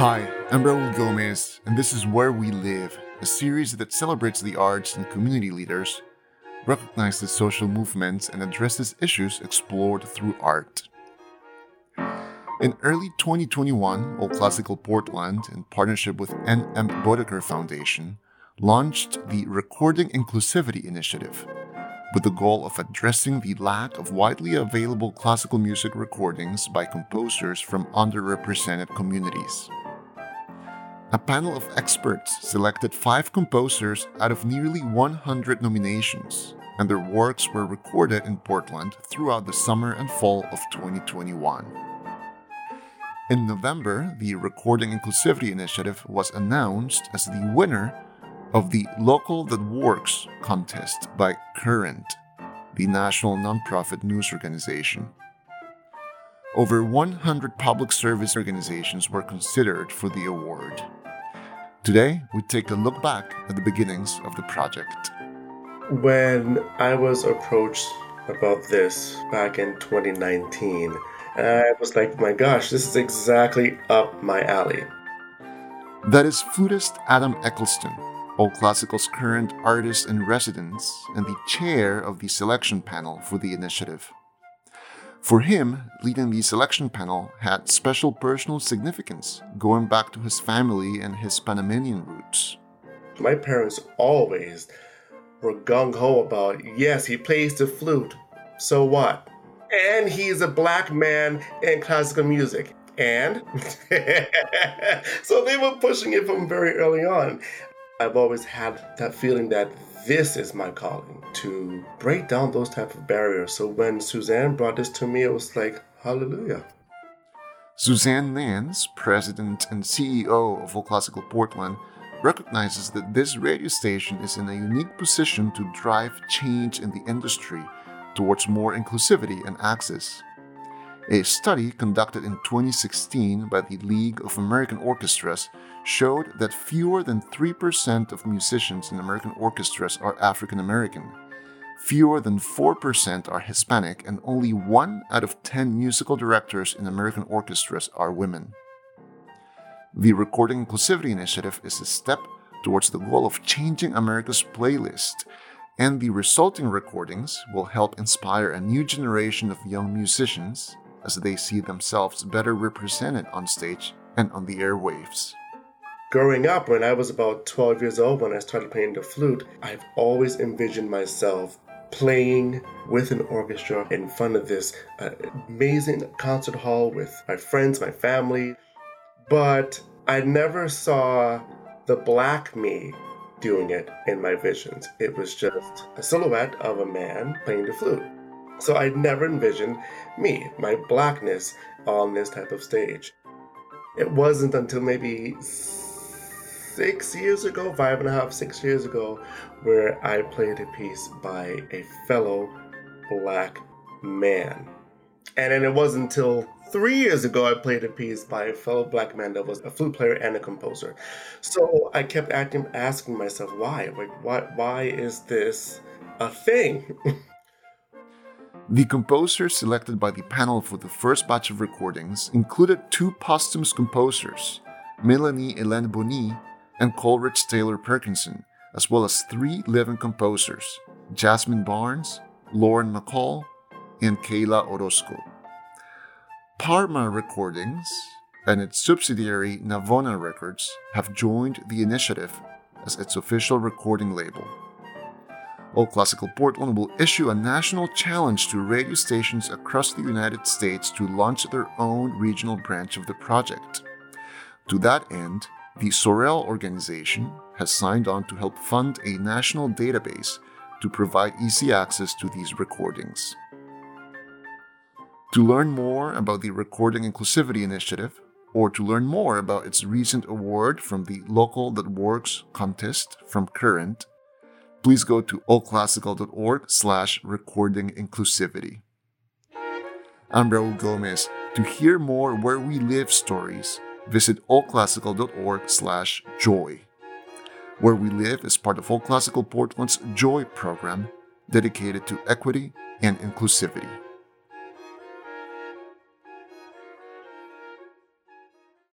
Hi, I'm Raul Gomez, and this is Where We Live, a series that celebrates the arts and community leaders, recognizes social movements, and addresses issues explored through art. In early 2021, All Classical Portland, in partnership with N.M. Bodecker Foundation, launched the Recording Inclusivity Initiative, with the goal of addressing the lack of widely available classical music recordings by composers from underrepresented communities. A panel of experts selected five composers out of nearly 100 nominations, and their works were recorded in Portland throughout the summer and fall of 2021. In November, the Recording Inclusivity Initiative was announced as the winner of the Local That Works contest by Current, the national nonprofit news organization. Over 100 public service organizations were considered for the award. Today, we take a look back at the beginnings of the project. When I was approached about this back in 2019, I was like, my gosh, this is exactly up my alley. That is flutist Adam Eccleston, All Classical's current artist in residence and the chair of the selection panel for the initiative. For him, leading the selection panel had special personal significance, going back to his family and his Panamanian roots. My parents always were gung ho about, yes, he plays the flute, so what? And he's a black man in classical music. And so they were pushing it from very early on. I've always had that feeling that this is my calling to break down those type of barriers. So when Suzanne brought this to me, it was like, hallelujah. Suzanne Nance, president and CEO of All Classical Portland, recognizes that this radio station is in a unique position to drive change in the industry towards more inclusivity and access. A study conducted in 2016 by the League of American Orchestras showed that fewer than 3% of musicians in American orchestras are African American, fewer than 4% are Hispanic, and only 1 out of 10 musical directors in American orchestras are women. The Recording Inclusivity Initiative is a step towards the goal of changing America's playlist, and the resulting recordings will help inspire a new generation of young musicians as they see themselves better represented on stage and on the airwaves. Growing up, when I was about 12 years old, when I started playing the flute, I've always envisioned myself playing with an orchestra in front of this uh, amazing concert hall with my friends, my family. But I never saw the black me doing it in my visions. It was just a silhouette of a man playing the flute. So I never envisioned me, my blackness, on this type of stage. It wasn't until maybe six years ago, five and a half, six years ago, where I played a piece by a fellow black man. And then it wasn't until three years ago I played a piece by a fellow black man that was a flute player and a composer. So I kept acting, asking myself, why? Like, why, why is this a thing? The composers selected by the panel for the first batch of recordings included two posthumous composers, Melanie Hélène Bonis and Coleridge Taylor Perkinson, as well as three living composers, Jasmine Barnes, Lauren McCall, and Kayla Orozco. Parma Recordings and its subsidiary Navona Records have joined the initiative as its official recording label. All Classical Portland will issue a national challenge to radio stations across the United States to launch their own regional branch of the project. To that end, the Sorel organization has signed on to help fund a national database to provide easy access to these recordings. To learn more about the Recording Inclusivity Initiative, or to learn more about its recent award from the Local That Works contest from Current, please go to allclassical.org slash recording inclusivity. I'm Raul Gomez. To hear more Where We Live stories, visit allclassical.org slash joy. Where We Live is part of All Classical Portland's Joy program dedicated to equity and inclusivity.